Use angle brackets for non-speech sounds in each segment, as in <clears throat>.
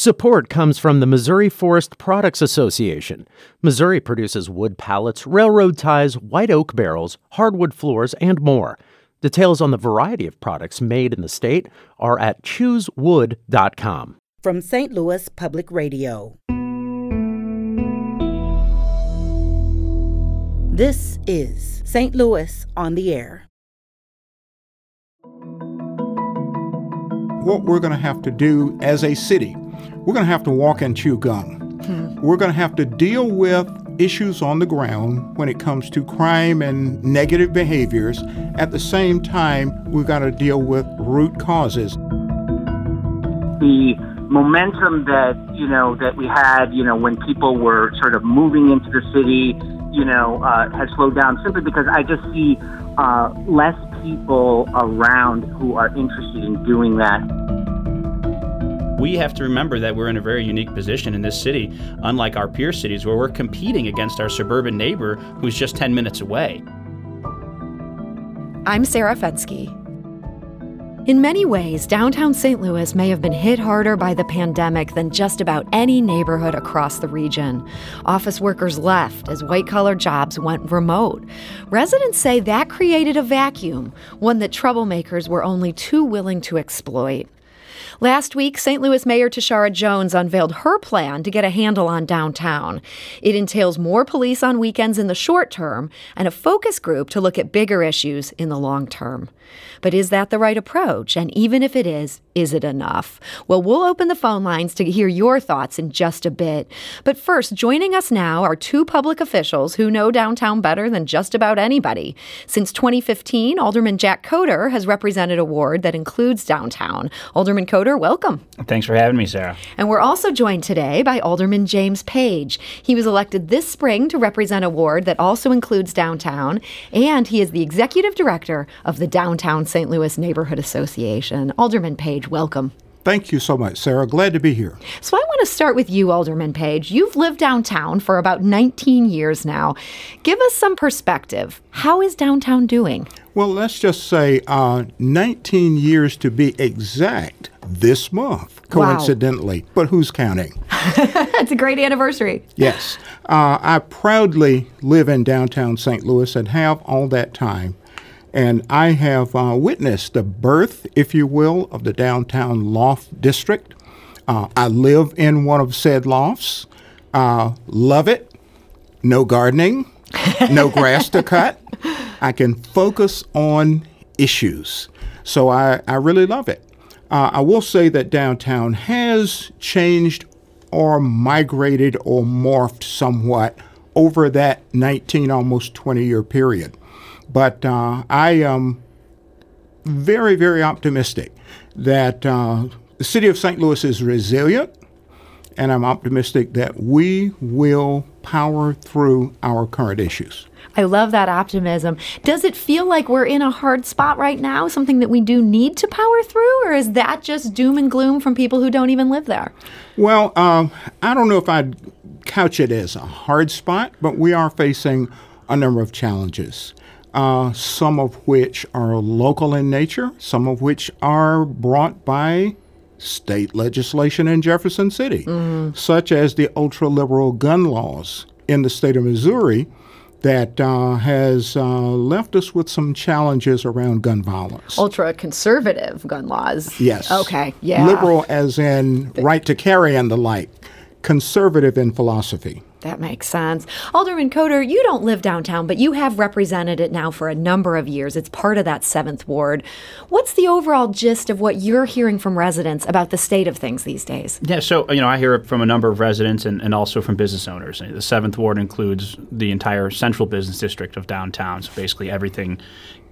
Support comes from the Missouri Forest Products Association. Missouri produces wood pallets, railroad ties, white oak barrels, hardwood floors, and more. Details on the variety of products made in the state are at choosewood.com. From St. Louis Public Radio. This is St. Louis on the Air. What we're going to have to do as a city we're going to have to walk and chew gum. Hmm. We're going to have to deal with issues on the ground when it comes to crime and negative behaviors. At the same time, we've got to deal with root causes. The momentum that you know that we had, you know, when people were sort of moving into the city, you know, uh, has slowed down simply because I just see uh, less people around who are interested in doing that we have to remember that we're in a very unique position in this city, unlike our peer cities, where we're competing against our suburban neighbor who's just 10 minutes away. I'm Sarah Fenske. In many ways, downtown St. Louis may have been hit harder by the pandemic than just about any neighborhood across the region. Office workers left as white collar jobs went remote. Residents say that created a vacuum, one that troublemakers were only too willing to exploit. Last week, St. Louis Mayor Tishaura Jones unveiled her plan to get a handle on downtown. It entails more police on weekends in the short term and a focus group to look at bigger issues in the long term. But is that the right approach? And even if it is, is it enough? Well, we'll open the phone lines to hear your thoughts in just a bit. But first, joining us now are two public officials who know downtown better than just about anybody. Since 2015, Alderman Jack Coatar has represented a ward that includes downtown. Alderman Coatar, welcome. Thanks for having me, Sarah. And we're also joined today by Alderman James Page. He was elected this spring to represent a ward that also includes downtown, and he is the executive director of the Downtown St. Louis Neighborhood Association. Alderman Page, welcome. Thank you so much, Sarah. Glad to be here. So, I want to start with you, Alderman Page. You've lived downtown for about 19 years now. Give us some perspective. How is downtown doing? Well, let's just say uh, 19 years to be exact this month, coincidentally. Wow. But who's counting? <laughs> It's a great anniversary. Yes. Uh, I proudly live in downtown St. Louis and have all that time. And I have uh, witnessed the birth, if you will, of the downtown loft district. Uh, I live in one of said lofts. Uh, love it. No gardening, no <laughs> grass to cut. I can focus on issues. So I, I really love it. Uh, I will say that downtown has changed or migrated or morphed somewhat over that 19, almost 20 year period. But uh, I am very, very optimistic that uh, the city of St. Louis is resilient, and I'm optimistic that we will power through our current issues. I love that optimism. Does it feel like we're in a hard spot right now, something that we do need to power through, or is that just doom and gloom from people who don't even live there? Well, um, I don't know if I'd couch it as a hard spot, but we are facing a number of challenges uh, some of which are local in nature, some of which are brought by state legislation in Jefferson City, mm-hmm. such as the ultra liberal gun laws in the state of Missouri that uh, has uh, left us with some challenges around gun violence. Ultra conservative gun laws. Yes. Okay, yeah. Liberal as in right to carry and the like, conservative in philosophy. That makes sense. Alderman Coatar, you don't live downtown, but you have represented it now for a number of years. It's part of that seventh ward. What's the overall gist of what you're hearing from residents about the state of things these days? Yeah, so, you know, I hear it from a number of residents and, and also from business owners. The seventh ward includes the entire central business district of downtown, so basically everything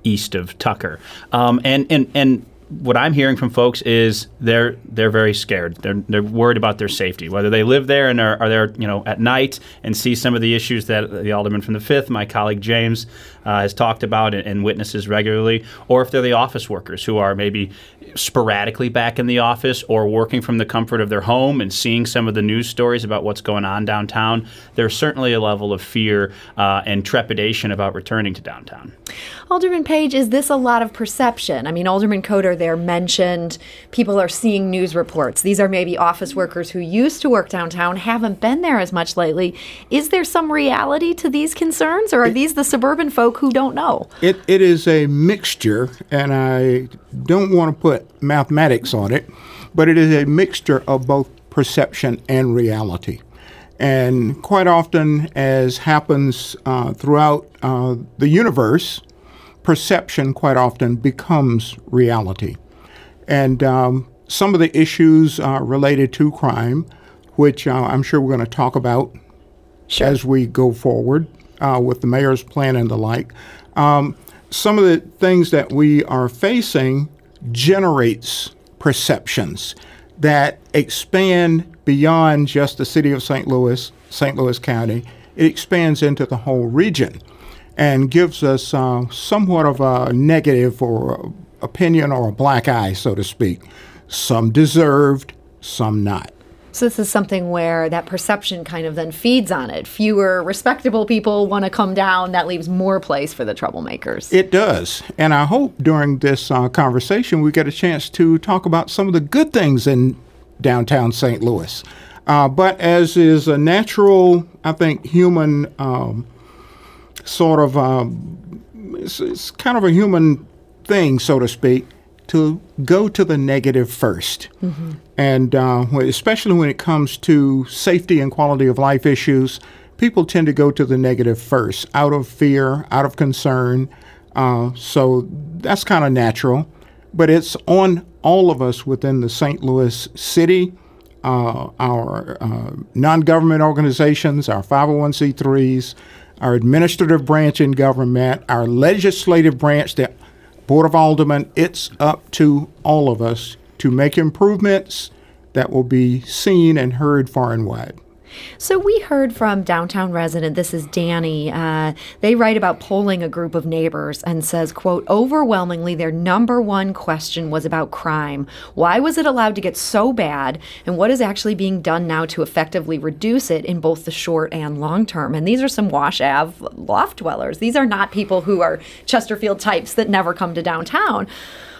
east of Tucker. Um, and, and, and what I'm hearing from folks is they're they're very scared. They're they're worried about their safety, whether they live there and are, are there you know at night and see some of the issues that the alderman from the fifth, my colleague James, uh, has talked about and, and, witnesses regularly, or if they're the office workers who are maybe sporadically back in the office or working from the comfort of their home and seeing some of the news stories about what's going on downtown, there's certainly a level of fear uh, and trepidation about returning to downtown. Alderman Page, is this a lot of perception? I mean, Alderman Coatar there mentioned people are seeing news reports. These are maybe office workers who used to work downtown, haven't been there as much lately. Is there some reality to these concerns, or are these the suburban folk who don't know? It, it is a mixture, and I don't want to put mathematics on it, but it is a mixture of both perception and reality. And quite often, as happens uh, throughout uh, the universe, perception quite often becomes reality. And um, some of the issues uh, related to crime, which uh, I'm sure we're going to talk about sure. as we go forward uh, with the mayor's plan and the like. Um, some of the things that we are facing generates perceptions that expand beyond just the city of St. Louis, St. Louis County. It expands into the whole region and gives us uh, somewhat of a negative or opinion or a black eye, so to speak. Some deserved, some not. So this is something where that perception kind of then feeds on it. Fewer respectable people want to come down. That leaves more place for the troublemakers. It does. And I hope during this uh, conversation we get a chance to talk about some of the good things in downtown St. Louis. Uh, but as is a natural, I think, human um, sort of, um, it's, it's kind of a human thing, so to speak, to go to the negative 1st mm-hmm. And uh, especially when it comes to safety and quality of life issues, people tend to go to the negative first out of fear, out of concern. Uh, so that's kind of natural. But it's on all of us within the St. Louis city, uh, our uh, non government organizations, our 501c3s, our administrative branch in government, our legislative branch, the Board of Aldermen, it's up to all of us to make improvements that will be seen and heard far and wide. So we heard from downtown resident. This is Danny. Uh, they write about polling a group of neighbors and says, "quote Overwhelmingly, their number one question was about crime. Why was it allowed to get so bad, and what is actually being done now to effectively reduce it in both the short and long term?" And these are some Wash Ave loft dwellers. These are not people who are Chesterfield types that never come to downtown.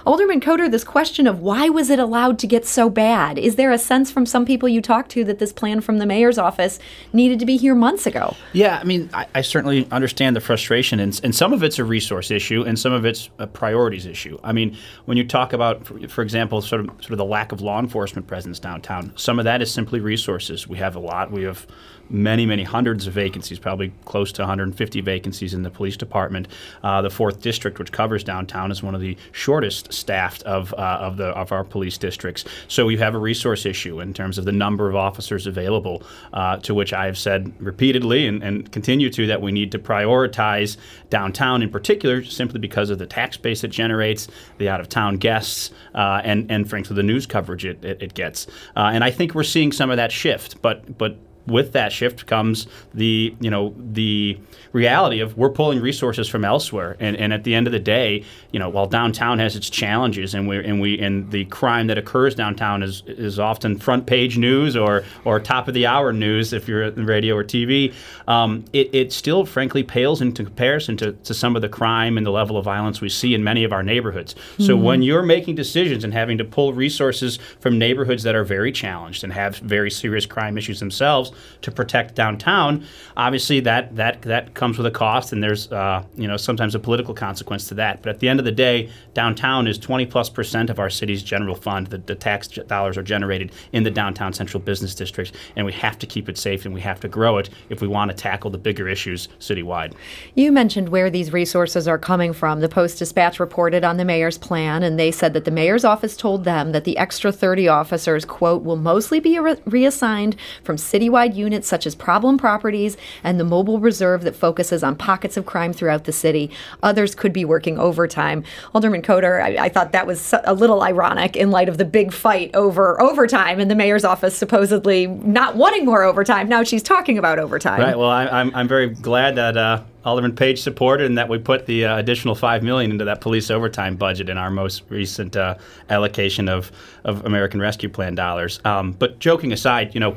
Alderman Coatar, this question of why was it allowed to get so bad? Is there a sense from some people you talked to that this plan from the mayor's office needed to be here months ago? Yeah, I mean, I, I certainly understand the frustration, and, and, some of it's a resource issue, and some of it's a priorities issue. I mean, when you talk about, for, for example, sort of sort of the lack of law enforcement presence downtown, some of that is simply resources. We have a lot. We have many, many hundreds of vacancies, probably close to 150 vacancies in the police department. Uh, the fourth district, which covers downtown, is one of the shortest staffed of uh, of the of our police districts. So we have a resource issue in terms of the number of officers available. Uh, to which I have said repeatedly and, and continue to that we need to prioritize downtown in particular, simply because of the tax base it generates, the out of town guests, uh, and and frankly the news coverage it, it, it gets. Uh, and I think we're seeing some of that shift, but but with that shift comes the you know the reality of we're pulling resources from elsewhere and, and at the end of the day you know while downtown has its challenges and we and we and the crime that occurs downtown is is often front page news or or top of the hour news if you're in radio or TV um, it, it still frankly pales into comparison to, to some of the crime and the level of violence we see in many of our neighborhoods mm-hmm. so when you're making decisions and having to pull resources from neighborhoods that are very challenged and have very serious crime issues themselves to protect downtown. Obviously, that that that comes with a cost, and there's uh, you know sometimes a political consequence to that. But at the end of the day, downtown is 20 plus percent of our city's general fund. The, the tax dollars are generated in the downtown central business district, and we have to keep it safe and we have to grow it if we want to tackle the bigger issues citywide. You mentioned where these resources are coming from. The Post Dispatch reported on the mayor's plan, and they said that the mayor's office told them that the extra 30 officers, quote, will mostly be re- reassigned from citywide units such as problem properties and the mobile reserve that focuses on pockets of crime throughout the city. Others could be working overtime. Alderman Coatar, I, I thought that was a little ironic in light of the big fight over overtime and the mayor's office supposedly not wanting more overtime. Now she's talking about overtime. Right. Well, I, am I'm, I'm very glad that. Uh, Alderman Page supported and that we put the uh, additional five million into that police overtime budget in our most recent uh, allocation of, of American Rescue Plan dollars. Um, but joking aside, you know,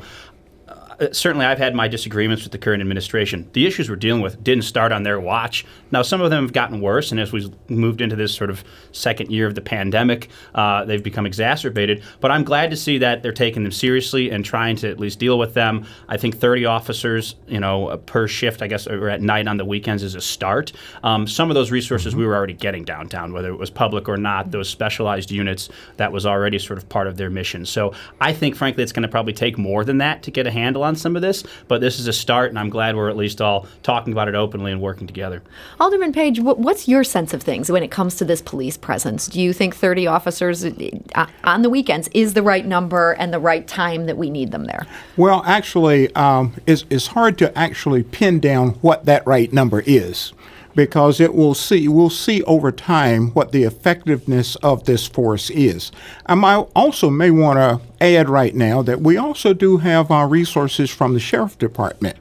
certainly I've had my disagreements with the current administration. The issues we're dealing with didn't start on their watch. Now, some of them have gotten worse, and as we've moved into this sort of second year of the pandemic, uh, they've become exacerbated. But I'm glad to see that they're taking them seriously and trying to at least deal with them. I think 30 officers, you know, uh, per shift, I guess, or at night on the weekends is a start. Um, some of those resources we were already getting downtown, whether it was public or not, those specialized units, that was already sort of part of their mission. So I think, frankly, it's going to probably take more than that to get a handle on on some of this, but this is a start, and I'm glad we're at least all talking about it openly and working together. Alderman Page, what's your sense of things when it comes to this police presence? Do you think 30 officers uh, on the weekends is the right number and the right time that we need them there? Well, actually, um, it's, it's hard to actually pin down what that right number is because it will see we'll see over time what the effectiveness of this force is. I also may want to add right now that we also do have our resources from the sheriff department.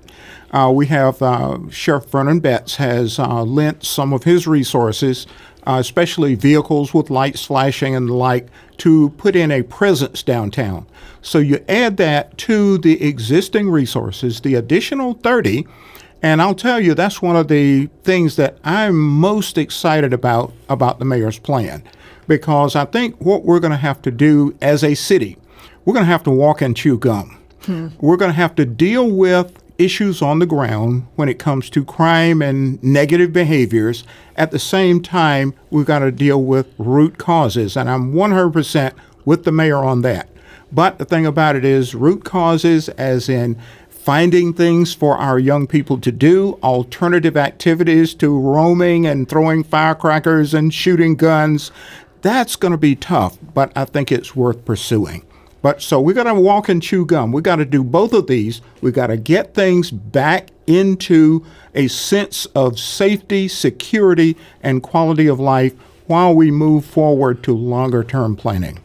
Uh, we have uh, Sheriff Vernon Betts has uh, lent some of his resources, uh, especially vehicles with lights flashing and the like, to put in a presence downtown. So you add that to the existing resources, the additional 30 and I'll tell you, that's one of the things that I'm most excited about about the mayor's plan, because I think what we're going to have to do as a city, we're going to have to walk and chew gum. Hmm. We're going to have to deal with issues on the ground when it comes to crime and negative behaviors. At the same time, we've got to deal with root causes, and I'm 100% with the mayor on that. But the thing about it is, root causes, as in finding things for our young people to do, alternative activities to roaming and throwing firecrackers and shooting guns. That's going to be tough, but I think it's worth pursuing. But so we got to walk and chew gum. We got to do both of these. We got to get things back into a sense of safety, security, and quality of life while we move forward to longer term planning.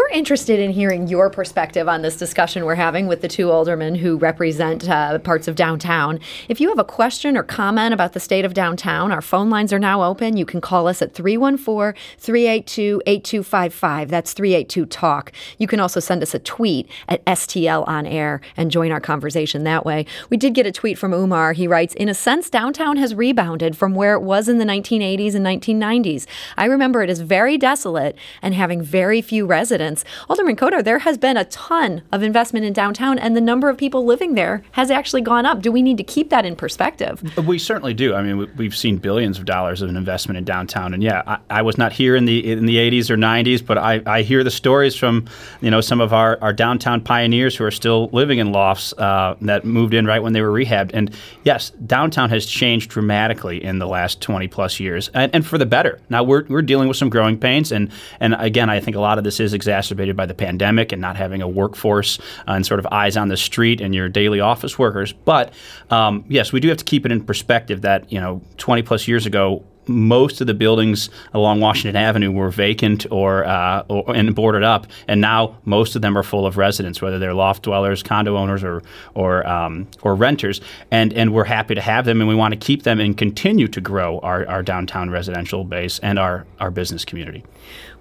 We're interested in hearing your perspective on this discussion we're having with the two aldermen who represent uh, parts of downtown. If you have a question or comment about the state of downtown, our phone lines are now open. You can call us at 314 382 8255. That's 382 Talk. You can also send us a tweet at STL on air and join our conversation that way. We did get a tweet from Umar. He writes In a sense, downtown has rebounded from where it was in the 1980s and 1990s. I remember it as very desolate and having very few residents Alderman Coatar, there has been a ton of investment in downtown, and the number of people living there has actually gone up. Do we need to keep that in perspective? We certainly do. I mean, we've seen billions of dollars of an investment in downtown, and yeah, I, I was not here in the in the 80s or 90s, but I, I hear the stories from you know some of our, our downtown pioneers who are still living in lofts uh, that moved in right when they were rehabbed. And yes, downtown has changed dramatically in the last 20 plus years, and, and for the better. Now we're, we're dealing with some growing pains, and and again, I think a lot of this is exactly exacerbated by the pandemic and not having a workforce uh, and sort of eyes on the street and your daily office workers. But um, yes, we do have to keep it in perspective that you know 20 plus years ago most of the buildings along Washington Avenue were vacant or, uh, or, and boarded up, and now most of them are full of residents, whether they're loft dwellers, condo owners, or or um, or renters. And and we're happy to have them, and we want to keep them and continue to grow our, our downtown residential base and our our business community.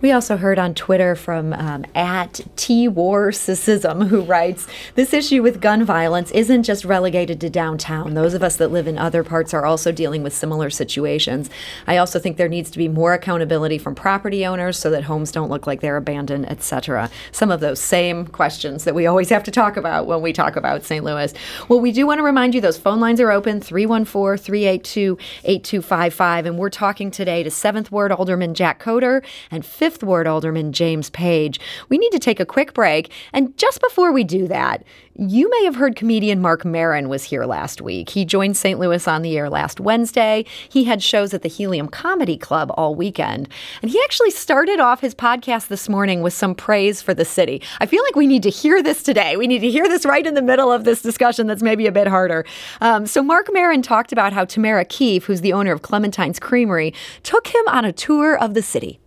We also heard on Twitter from um, at T War who writes, "This issue with gun violence isn't just relegated to downtown. Those of us that live in other parts are also dealing with similar situations. I also think there needs to be more accountability from property owners so that homes don't look like they're abandoned, etc. Some of those same questions that we always have to talk about when we talk about St. Louis. Well, we do want to remind you those phone lines are open 314 382 8255, and we're talking today to 7th Ward Alderman Jack Coatar and 5th Fifth Ward Alderman James Page. We need to take a quick break. And just before we do that, you may have heard comedian Mark Maron was here last week. He joined St. Louis on the air last Wednesday. He had shows at the Helium Comedy Club all weekend. And he actually started off his podcast this morning with some praise for the city. I feel like we need to hear this today. We need to hear this right in the middle of this discussion that's maybe a bit harder. Um, so, Mark Maron talked about how Tamara Keefe, who's the owner of Clementine's Creamery, took him on a tour of the city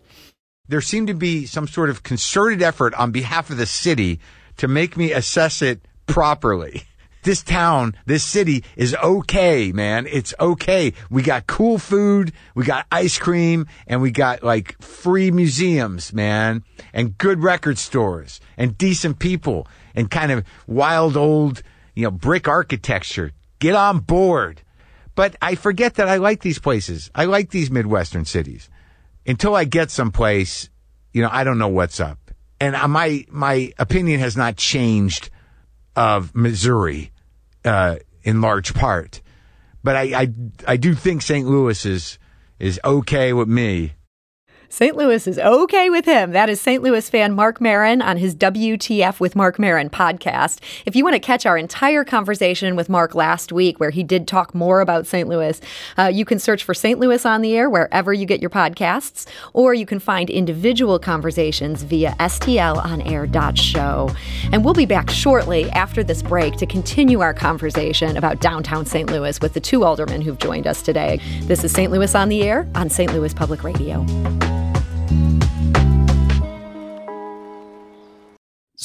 there seemed to be some sort of concerted effort on behalf of the city to make me assess it properly. <laughs> this town, this city is okay, man. It's okay. We got cool food, we got ice cream, and we got like free museums, man, and good record stores, and decent people, and kind of wild old, you know, brick architecture. Get on board. But I forget that I like these places. I like these Midwestern cities. Until I get someplace, you know, I don't know what's up. And my, my opinion has not changed of Missouri, uh, in large part. But I, I, I do think St. Louis is, is okay with me. St. Louis is okay with him. That is St. Louis fan Mark Maron on his WTF with Mark Maron podcast. If you want to catch our entire conversation with Mark last week, where he did talk more about St. Louis, uh, you can search for St. Louis on the air wherever you get your podcasts, or you can find individual conversations via stlonair.show. And we'll be back shortly after this break to continue our conversation about downtown St. Louis with the two aldermen who've joined us today. This is St. Louis on the air on St. Louis Public Radio.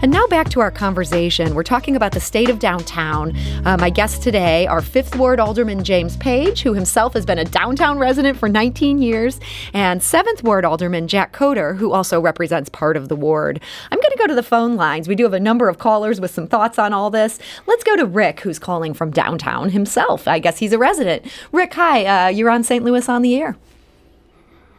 And now back to our conversation. We're talking about the state of downtown. Uh, my guests today are Fifth Ward Alderman James Page, who himself has been a downtown resident for 19 years, and Seventh Ward Alderman Jack Coatar, who also represents part of the ward. I'm going to go to the phone lines. We do have a number of callers with some thoughts on all this. Let's go to Rick, who's calling from downtown himself. I guess he's a resident. Rick, hi. Uh, you're on St. Louis on the air.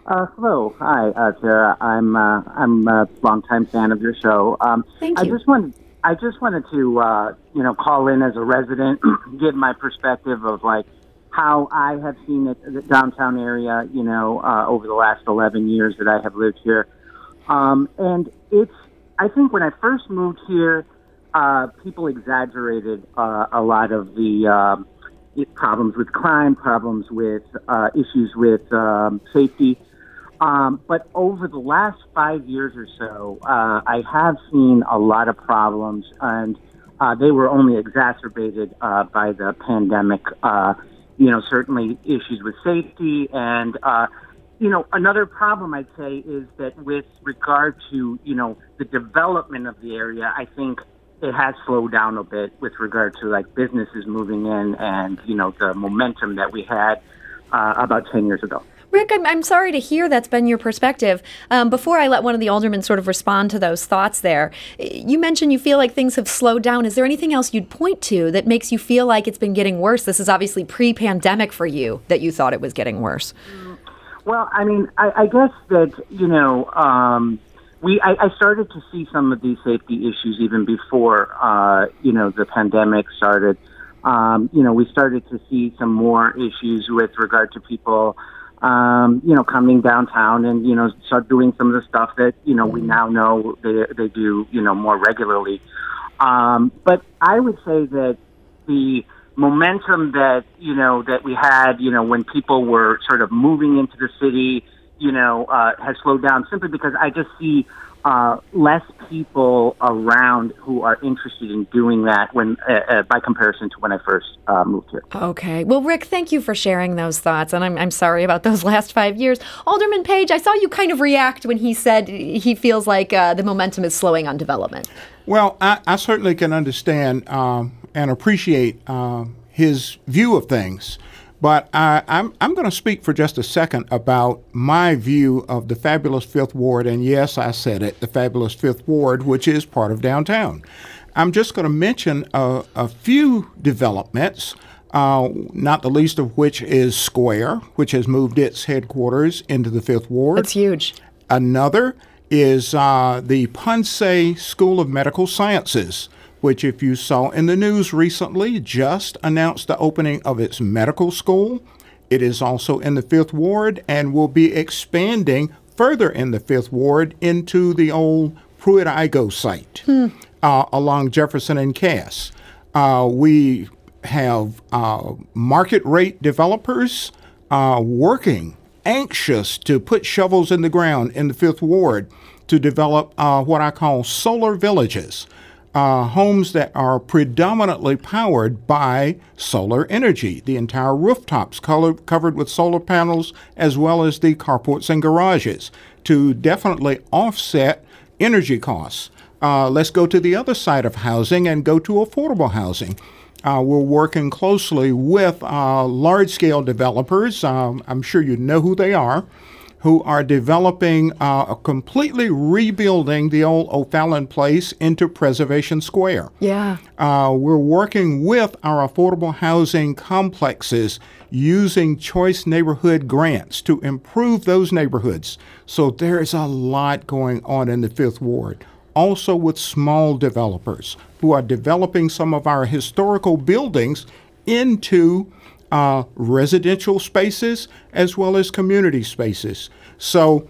Uh, hello, hi, uh, Sarah. I'm uh, I'm a longtime fan of your show. Um, Thank I just wanted I just wanted to uh, you know call in as a resident, <clears throat> give my perspective of like how I have seen it the downtown area. You know, uh, over the last 11 years that I have lived here, um, and it's I think when I first moved here, uh, people exaggerated uh, a lot of the. Um, problems with crime, problems with uh, issues with um, safety. Um, but over the last five years or so, uh, I have seen a lot of problems, and uh, they were only exacerbated uh, by the pandemic. Uh, you know, certainly issues with safety, and uh, you know, another problem I'd say is that with regard to you know the development of the area, I think it has slowed down a bit with regard to like businesses moving in, and you know the momentum that we had uh, about ten years ago. Rick, I'm, I'm sorry to hear that's been your perspective. Um, before I let one of the aldermen sort of respond to those thoughts there, you mentioned you feel like things have slowed down. Is there anything else you'd point to that makes you feel like it's been getting worse? This is obviously pre pandemic for you that you thought it was getting worse. Well, I mean, I, I guess that, you know, um, we I, I started to see some of these safety issues even before, uh, you know, the pandemic started. Um, you know, we started to see some more issues with regard to people um, you know, coming downtown and, you know, start doing some of the stuff that, you know, we now know they, they do, you know, more regularly. Um, but I would say that the momentum that, you know, that we had, you know, when people were sort of moving into the city, you know, uh, has slowed down simply because I just see uh, less people around who are interested in doing that when, uh, uh, by comparison to when I first uh, moved here. Okay. Well, Rick, thank you for sharing those thoughts, and I'm, I'm sorry about those <laughs> last five years. Alderman Page, I saw you kind of react when he said he feels like uh, the momentum is slowing on development. Well, I, I certainly can understand um, and appreciate um, his view of things. But I, I'm, I'm going to speak for just a second about my view of the fabulous Fifth Ward. And yes, I said it, the fabulous Fifth Ward, which is part of downtown. I'm just going to mention a, a few developments, uh, not the least of which is Square, which has moved its headquarters into the Fifth Ward. That's huge. Another is uh, the Ponce School of Medical Sciences which, if you saw in the news recently, just announced the opening of its medical school. It is also in the Fifth Ward and will be expanding further in the Fifth Ward into the old Pruitt-Igoe site uh, along Jefferson and Cass. Uh, we have uh, market rate developers uh, working anxious to put shovels in the ground in the Fifth Ward to develop uh, what I call solar villages. Uh, homes that are predominantly powered by solar energy. The entire rooftops color, covered with solar panels, as well as the carports and garages, to definitely offset energy costs. Uh, let's go to the other side of housing and go to affordable housing. Uh, we're working closely with uh, large scale developers. Um, I'm sure you know who they are, who are developing, uh, completely rebuilding the old O'Fallon Place into Preservation Square. Yeah. Uh, we're working with our affordable housing complexes using choice neighborhood grants to improve those neighborhoods. So there's a lot going on in the Fifth Ward also with small developers who are developing some of our historical buildings into uh, residential spaces as well as community spaces. So,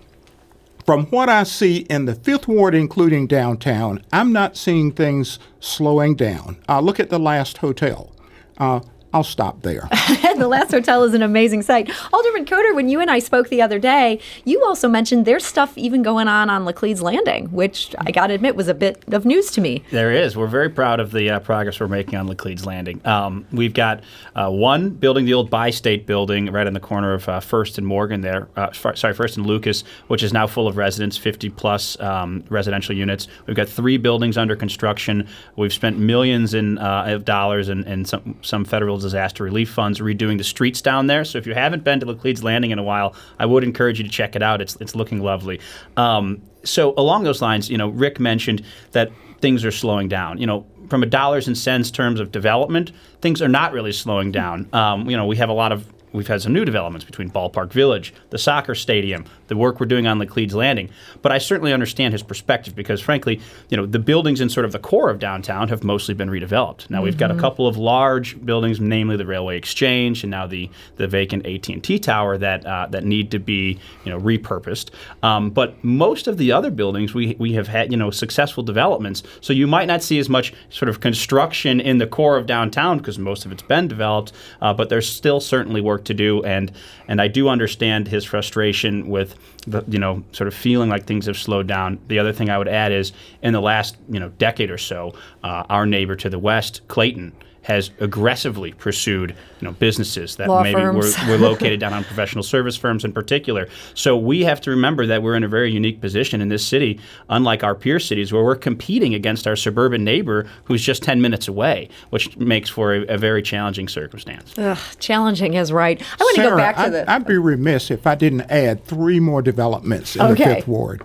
from what I see in the Fifth Ward, including downtown, I'm not seeing things slowing down. Uh, look at the last hotel. Uh, I'll stop there. <laughs> the Last Hotel is an amazing site. Alderman Coatar, when you and I spoke the other day, you also mentioned there's stuff even going on on Laclede's Landing, which I got to admit was a bit of news to me. There is. We're very proud of the uh, progress we're making on Laclede's Landing. Um, we've got uh, one building, the old Bi-State building, right in the corner of uh, First and Morgan there. Uh, sorry, First and Lucas, which is now full of residents, 50 plus um, residential units. We've got three buildings under construction. We've spent millions in, uh, of dollars and, and some, some federal disaster relief funds redoing the streets down there. So if you haven't been to Laclede's Landing in a while, I would encourage you to check it out. It's it's looking lovely. Um, so along those lines, you know, Rick mentioned that things are slowing down. You know, from a dollars and cents terms of development, things are not really slowing down. Um, you know, we have a lot of We've had some new developments between Ballpark Village, the soccer stadium, the work we're doing on Laclede's Landing. But I certainly understand his perspective because, frankly, you know, the buildings in sort of the core of downtown have mostly been redeveloped. Now mm-hmm. we've got a mm-hmm. couple of large buildings, namely the Railway Exchange and now the the vacant AT&T Tower that uh, that need to be you know repurposed. Um, but most of the other buildings we we have had you know successful developments. So you might not see as much sort of construction in the core of downtown because most of it's been developed. Uh, but there's still certainly work work to do, and and I do understand his frustration with the you know sort of feeling like things have slowed down. The other thing I would add is in the last you know decade or so, uh, our neighbor to the west, Clayton has aggressively pursued you know, businesses that Law maybe were, were, located <laughs> down on professional service firms in particular. So we have to remember that we're in a very unique position in this city, unlike our peer cities, where we're competing against our suburban neighbor who's just 10 minutes away, which makes for a, a very challenging circumstance. Ugh, challenging is right. I want Sarah, to go back to I'd, the. I'd be remiss if I didn't add three more developments in okay. the Fifth Ward.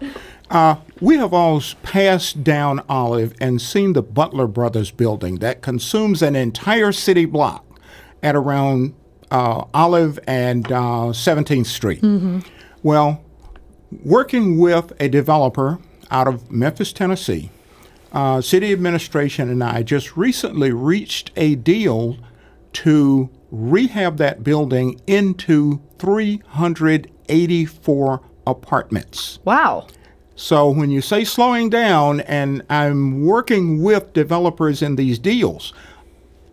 Uh, we have all passed down Olive and seen the Butler Brothers building that consumes an entire city block at around uh, Olive and uh, 17th Street. Mm-hmm. Well, working with a developer out of Memphis, Tennessee, uh, city administration and I just recently reached a deal to rehab that building into 384 apartments. Wow. So when you say slowing down, and I'm working with developers in these deals,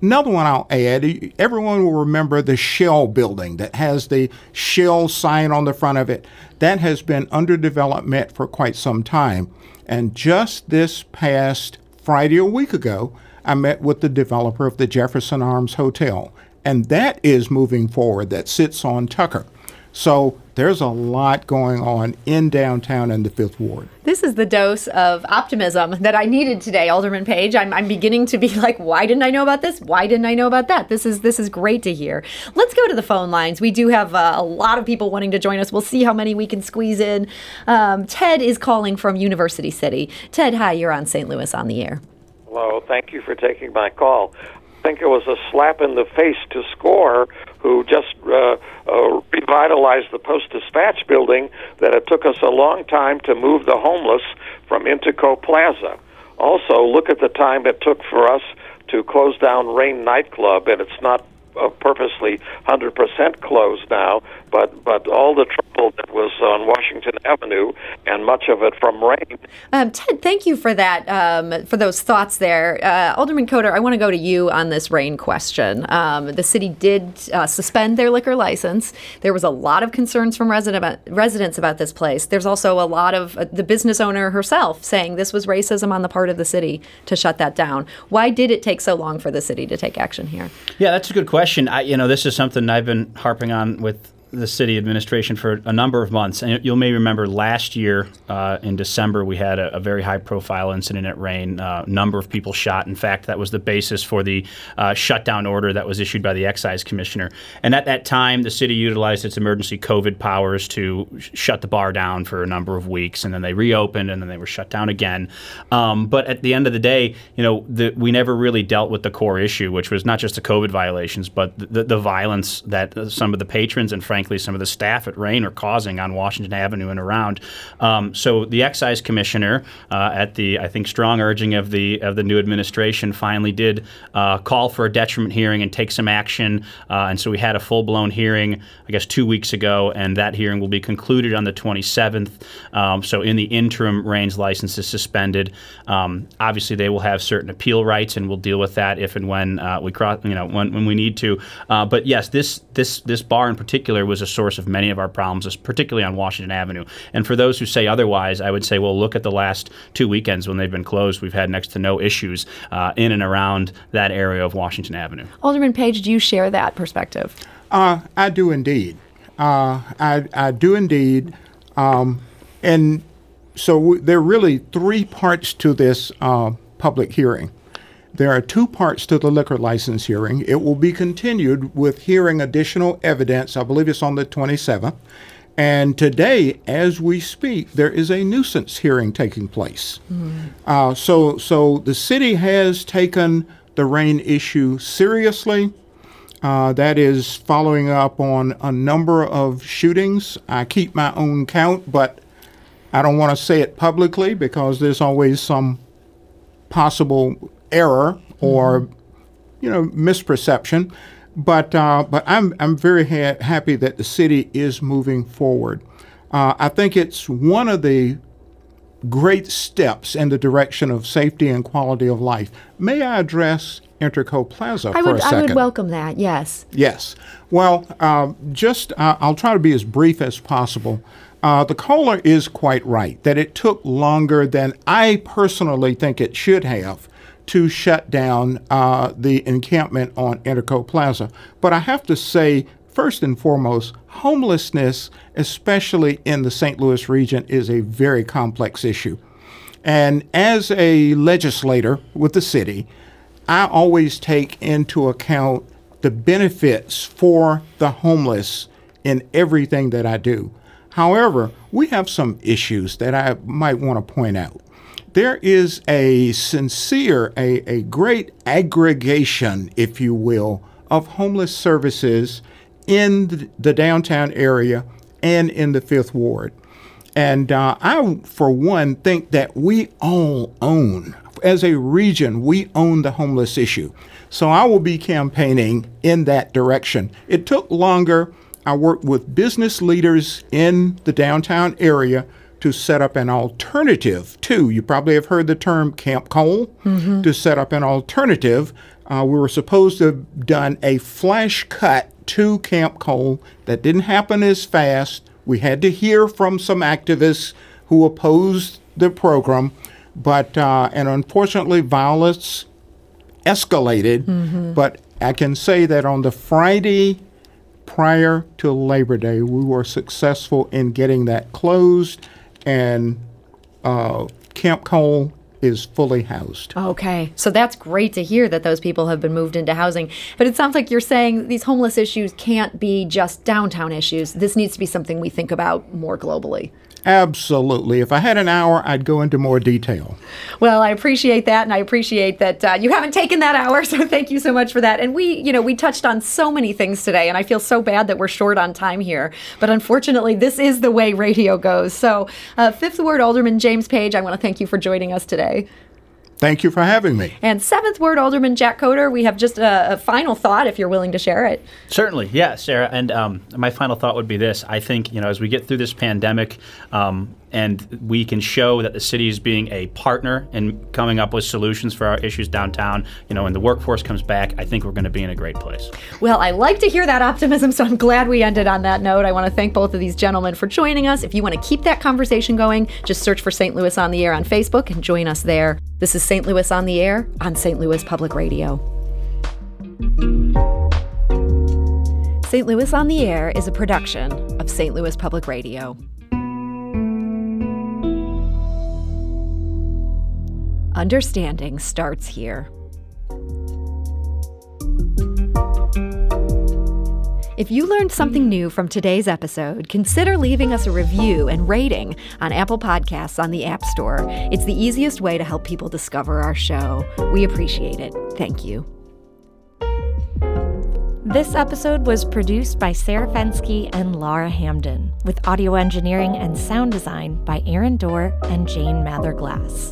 another one I'll add everyone will remember the Shell building that has the Shell sign on the front of it. That has been under development for quite some time. And just this past Friday, a week ago, I met with the developer of the Jefferson Arms Hotel. And that is moving forward, that sits on Tucker. So there's a lot going on in downtown and the Fifth Ward. This is the dose of optimism that I needed today, Alderman Page. I'm, I'm beginning to be <laughs> like, why didn't I know about this? Why didn't I know about that? This is this is great to hear. Let's go to the phone lines. We do have uh, a lot of people wanting to join us. We'll see how many we can squeeze in. Um, Ted is calling from University City. Ted, hi, you're on St. Louis on the air. Hello, thank you for taking my call. I think it was a slap in the face to Square who just uh, uh, revitalized the Post Dispatch building that it took us a long time to move the homeless from Interco Plaza. Also, look at the time it took for us to close down Rain nightclub, and it's not uh, purposely 100% closed now, but but all the trouble that was on Washington Avenue and much of it from rain. Um, Ted, thank you for that, um, for those thoughts there. Uh, Alderman Coatar, I want to go to you on this rain question. Um, the city did uh, suspend their liquor license. There was a lot of concerns from resident, residents about this place. There's also a lot of uh, the business owner herself saying this was racism on the part of the city to shut that down. Why did it take so long for the city to take action here? Yeah, that's a good question. I, you know, this is something I've been harping on with the city administration for a number of months. And you'll may remember last year uh, in December, we had a, a, very high profile incident at Rain. A uh, number of people shot. In fact, that was the basis for the uh, shutdown order that was issued by the excise commissioner. And at that time, the city utilized its emergency COVID powers to sh- shut the bar down for a number of weeks. And then they reopened and then they were shut down again. Um, but at the end of the day, you know, the, we never really dealt with the core issue, which was not just the COVID violations, but the, the violence that some of the patrons and frankly frankly, some of the staff at Rain are causing on Washington Avenue and around. Um, so the excise commissioner, uh, at the I think strong urging of the of the new administration, finally did uh, call for a detriment hearing and take some action. Uh, and so we had a full blown hearing, I guess, two weeks ago, and that hearing will be concluded on the 27th. Um, so in the interim, Rain's license is suspended. Um, obviously, they will have certain appeal rights, and we'll deal with that if and when uh, we cross, you know, when, when we need to. Uh, but yes, this this this bar in particular was a source of many of our problems, particularly on Washington Avenue. And for those who say otherwise, I would say, well, look at the last two weekends when they've been closed. We've had next to no issues uh, in and around that area of Washington Avenue. Alderman Page, do you share that perspective? Uh, I do indeed. Uh, I, I do indeed. Um, and so w- there are really three parts to this uh, public hearing. There are two parts to the liquor license hearing. It will be continued with hearing additional evidence. I believe it's on the 27th. And today, as we speak, there is a nuisance hearing taking place. Mm-hmm. Uh, so, so the city has taken the rain issue seriously. Uh, that is following up on a number of shootings. I keep my own count, but I don't want to say it publicly because there's always some possible error or you know misperception. But uh, but I'm I'm very ha- happy that the city is moving forward. Uh, I think it's one of the great steps in the direction of safety and quality of life. May I address Interco Plaza I for would, a second? I would welcome that. Yes. Yes. Well, uh, just uh, I'll try to be as brief as possible. Uh, the caller is quite right that it took longer than I personally think it should have to shut down uh, the encampment on Interco Plaza. But I have to say, first and foremost, homelessness, especially in the St. Louis region, is a very complex issue. And as a legislator with the city, I always take into account the benefits for the homeless in everything that I do. However, we have some issues that I might want to point out there is a sincere, a, a great aggregation, if you will, of homeless services in the downtown area and in the Fifth Ward. And uh, I, for one, think that we all own, as a region, we own the homeless issue. So I will be campaigning in that direction. It took longer. I worked with business leaders in the downtown area to set up an alternative to, you probably have heard the term Camp Cole, mm-hmm. to set up an alternative. Uh, we were supposed to have done a flash cut to Camp Cole that didn't happen as fast. We had to hear from some activists who opposed the program, but uh, and unfortunately, violence escalated. Mm-hmm. But I can say that on the Friday prior to Labor Day, we were successful in getting that closed and uh, Camp Cole is fully housed. Okay. So that's great to hear that those people have been moved into housing. But it sounds like you're saying these homeless issues can't be just downtown issues. This needs to be something we think about more globally. Absolutely. If I had an hour, I'd go into more detail. Well, I appreciate that, and I appreciate that uh, you haven't taken that hour. <laughs> So thank you so much for that. And we, you know, we touched on so many things today, and I feel so bad that we're short on time here. But unfortunately, this is the way radio goes. So, uh, Fifth Ward Alderman James Page, I want to thank you for joining us today. Thank you for having me. And seventh ward Alderman Jack Coatar, we have just a, a final thought if you're willing to share it. Certainly, yeah, Sarah. And um, my final thought would be this: I think you know, as we get through this pandemic, um, and we can show that the city is being a partner in coming up with solutions for our issues downtown. You know, when the workforce comes back, I think we're going to be in a great place. Well, I like to hear that optimism, <laughs> so I'm glad we ended on that note. I want to thank both of these gentlemen for joining us. If you want to keep that conversation going, just search for St. Louis on the Air on Facebook and join us there. This is St. Louis on the Air on St. Louis Public Radio. St. Louis on the Air is a production of St. Louis Public Radio. Understanding starts here. If you learned something new from today's episode, consider leaving us a review and rating on Apple Podcasts on the App Store. It's the easiest way to help people discover our show. We appreciate it. Thank you. This episode was produced by Sarah Fenske and Lara Hamdan, with audio engineering and sound design by Aaron Doerr and Jane Mather-Glass.